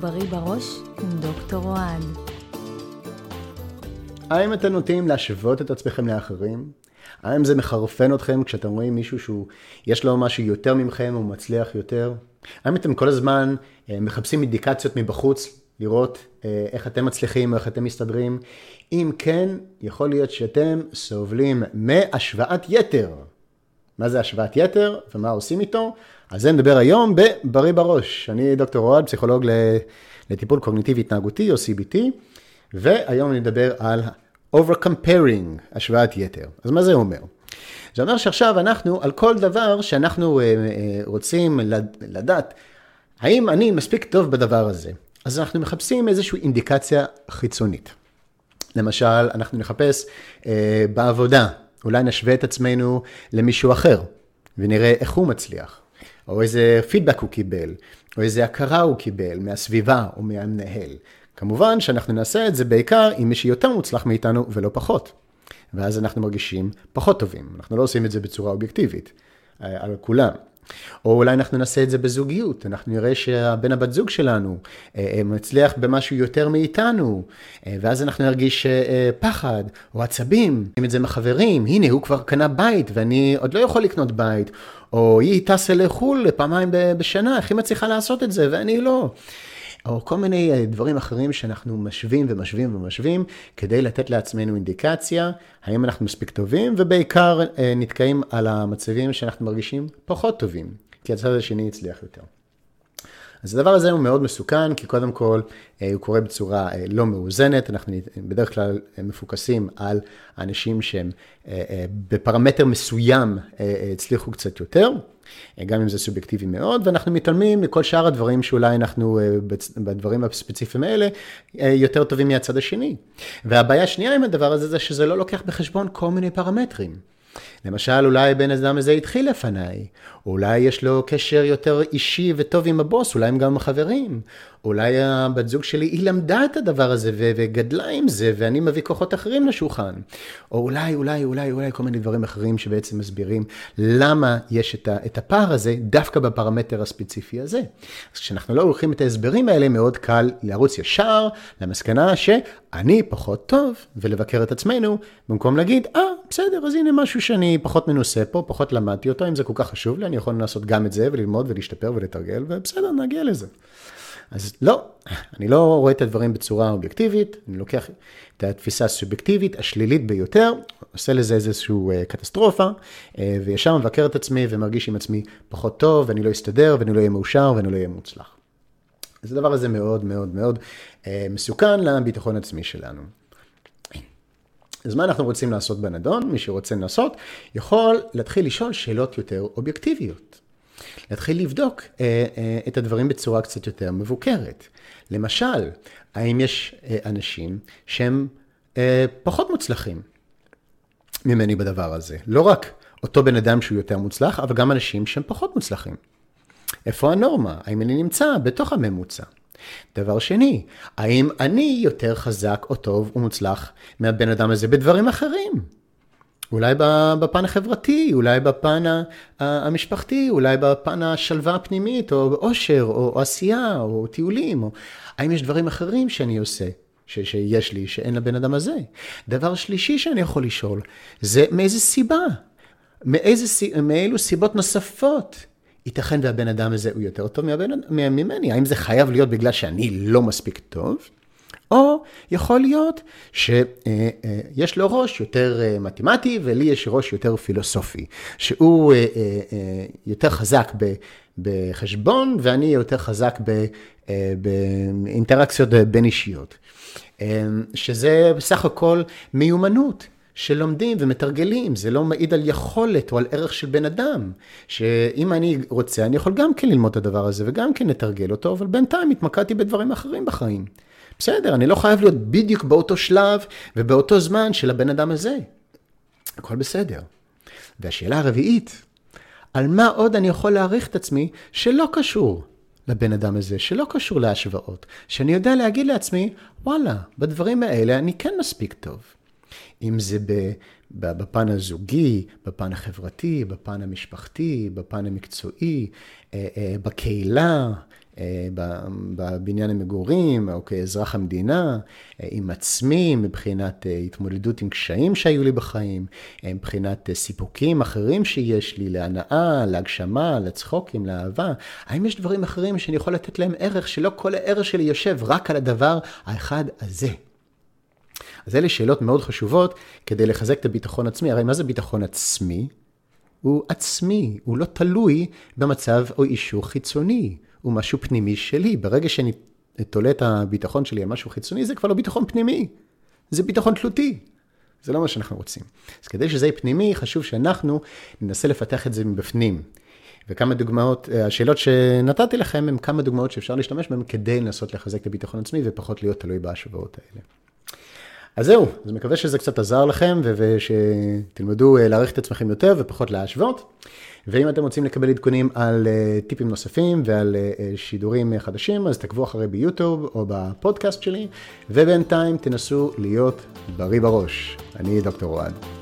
בריא בראש עם דוקטור אוהד. האם אתם נוטים להשוות את עצמכם לאחרים? האם זה מחרפן אתכם כשאתם רואים מישהו שהוא, יש לו משהו יותר ממכם, הוא מצליח יותר? האם אתם כל הזמן אה, מחפשים אינדיקציות מבחוץ, לראות אה, איך אתם מצליחים, איך אתם מסתדרים? אם כן, יכול להיות שאתם סובלים מהשוואת יתר. מה זה השוואת יתר ומה עושים איתו? על זה נדבר היום בבריא בראש. אני דוקטור אוהד, פסיכולוג לטיפול קוגניטיבי התנהגותי או CBT, והיום אני אדבר על over comparing, השוואת יתר. אז מה זה אומר? זה אומר שעכשיו אנחנו, על כל דבר שאנחנו אה, אה, רוצים לדעת, האם אני מספיק טוב בדבר הזה? אז אנחנו מחפשים איזושהי אינדיקציה חיצונית. למשל, אנחנו נחפש אה, בעבודה, אולי נשווה את עצמנו למישהו אחר, ונראה איך הוא מצליח, או איזה פידבק הוא קיבל, או איזה הכרה הוא קיבל מהסביבה או מהמנהל. כמובן שאנחנו נעשה את זה בעיקר עם מי שיותר מוצלח מאיתנו ולא פחות. ואז אנחנו מרגישים פחות טובים. אנחנו לא עושים את זה בצורה אובייקטיבית, אה, על כולם. או אולי אנחנו נעשה את זה בזוגיות, אנחנו נראה שהבן הבת זוג שלנו אה, אה, מצליח במשהו יותר מאיתנו, ואז אנחנו נרגיש פחד או עצבים, עושים את זה מחברים, הנה הוא כבר קנה בית ואני עוד לא יכול לקנות בית, או היא טסה לחו"ל פעמיים בשנה, איך היא מצליחה לעשות את זה ואני לא. או כל מיני אה, דברים אחרים שאנחנו משווים ומשווים ומשווים, כדי לתת לעצמנו אינדיקציה, האם אנחנו מספיק טובים, ובעיקר אה, נתקעים על המצבים שאנחנו מרגישים פחות טובים, כי הצד השני הצליח יותר. אז הדבר הזה הוא מאוד מסוכן, כי קודם כל אה, הוא קורה בצורה לא מאוזנת, אנחנו בדרך כלל מפוקסים על אנשים שהם בפרמטר מסוים הצליחו קצת יותר. גם אם זה סובייקטיבי מאוד, ואנחנו מתעלמים מכל שאר הדברים שאולי אנחנו, אה, בדברים הספציפיים האלה, אה, יותר טובים מהצד השני. והבעיה השנייה עם הדבר הזה, זה שזה לא לוקח בחשבון כל מיני פרמטרים. למשל, אולי בן אדם הזה התחיל לפניי, אולי יש לו קשר יותר אישי וטוב עם הבוס, אולי הם גם חברים, אולי הבת זוג שלי, היא למדה את הדבר הזה וגדלה עם זה, ואני מביא כוחות אחרים לשולחן. או אולי, אולי, אולי, אולי כל מיני דברים אחרים שבעצם מסבירים למה יש את הפער הזה דווקא בפרמטר הספציפי הזה. אז כשאנחנו לא הולכים את ההסברים האלה, מאוד קל לרוץ ישר למסקנה שאני פחות טוב, ולבקר את עצמנו, במקום להגיד, אה, ah, בסדר, אז הנה משהו שאני פחות מנוסה פה, פחות למדתי אותו, אם זה כל כך חשוב לי, אני יכול לעשות גם את זה וללמוד ולהשתפר ולתרגל, ובסדר, נגיע לזה. אז לא, אני לא רואה את הדברים בצורה אובייקטיבית, אני לוקח את התפיסה הסובייקטיבית, השלילית ביותר, עושה לזה איזושהי אה, קטסטרופה, אה, וישר מבקר את עצמי ומרגיש עם עצמי פחות טוב, ואני לא אסתדר, ואני לא אהיה מאושר, ואני לא אהיה מוצלח. אז הדבר הזה מאוד מאוד מאוד אה, מסוכן לביטחון עצמי שלנו. אז מה אנחנו רוצים לעשות בנדון? מי שרוצה לנסות, יכול להתחיל לשאול שאלות יותר אובייקטיביות. להתחיל לבדוק אה, אה, את הדברים בצורה קצת יותר מבוקרת. למשל, האם יש אה, אנשים שהם אה, פחות מוצלחים ממני בדבר הזה? לא רק אותו בן אדם שהוא יותר מוצלח, אבל גם אנשים שהם פחות מוצלחים. איפה הנורמה? האם אני נמצא בתוך הממוצע? דבר שני, האם אני יותר חזק או טוב ומוצלח מהבן אדם הזה בדברים אחרים? אולי בפן החברתי, אולי בפן המשפחתי, אולי בפן השלווה הפנימית, או אושר, או, או עשייה, או טיולים, או... האם יש דברים אחרים שאני עושה? ש, שיש לי, שאין לבן אדם הזה. דבר שלישי שאני יכול לשאול, זה מאיזה סיבה? מאיזה, מאילו סיבות נוספות ייתכן והבן אדם הזה הוא יותר טוב מהבן, ממני? האם זה חייב להיות בגלל שאני לא מספיק טוב? או יכול להיות שיש לו ראש יותר אה, מתמטי ולי יש ראש יותר פילוסופי, שהוא אה, אה, יותר חזק בחשבון ואני יותר חזק באינטראקציות בין אישיות. שזה בסך הכל מיומנות. שלומדים ומתרגלים, זה לא מעיד על יכולת או על ערך של בן אדם. שאם אני רוצה, אני יכול גם כן ללמוד את הדבר הזה וגם כן לתרגל אותו, אבל בינתיים התמקדתי בדברים אחרים בחיים. בסדר, אני לא חייב להיות בדיוק באותו שלב ובאותו זמן של הבן אדם הזה. הכל בסדר. והשאלה הרביעית, על מה עוד אני יכול להעריך את עצמי שלא קשור לבן אדם הזה, שלא קשור להשוואות, שאני יודע להגיד לעצמי, וואלה, בדברים האלה אני כן מספיק טוב. אם זה בפן הזוגי, בפן החברתי, בפן המשפחתי, בפן המקצועי, אה, אה, בקהילה, אה, בבניין המגורים, או כאזרח המדינה, עם עצמי, מבחינת התמודדות עם קשיים שהיו לי בחיים, מבחינת סיפוקים אחרים שיש לי, להנאה, להגשמה, לצחוקים, לאהבה. האם יש דברים אחרים שאני יכול לתת להם ערך, שלא כל הערך שלי יושב רק על הדבר האחד הזה? אז אלה שאלות מאוד חשובות כדי לחזק את הביטחון עצמי. הרי מה זה ביטחון עצמי? הוא עצמי, הוא לא תלוי במצב או אישור חיצוני, הוא משהו פנימי שלי. ברגע שאני תולה את הביטחון שלי על משהו חיצוני, זה כבר לא ביטחון פנימי, זה ביטחון תלותי. זה לא מה שאנחנו רוצים. אז כדי שזה יהיה פנימי, חשוב שאנחנו ננסה לפתח את זה מבפנים. וכמה דוגמאות, השאלות שנתתי לכם הם כמה דוגמאות שאפשר להשתמש בהן כדי לנסות לחזק את הביטחון עצמי ופחות להיות תלוי בהשוואות האלה. אז זהו, אז מקווה שזה קצת עזר לכם ושתלמדו אה, להעריך את עצמכם יותר ופחות להשוות. ואם אתם רוצים לקבל עדכונים על uh, טיפים נוספים ועל uh, שידורים חדשים, אז תעקבו אחרי ביוטיוב או בפודקאסט שלי, ובינתיים תנסו להיות בריא בראש. אני דוקטור אוהד.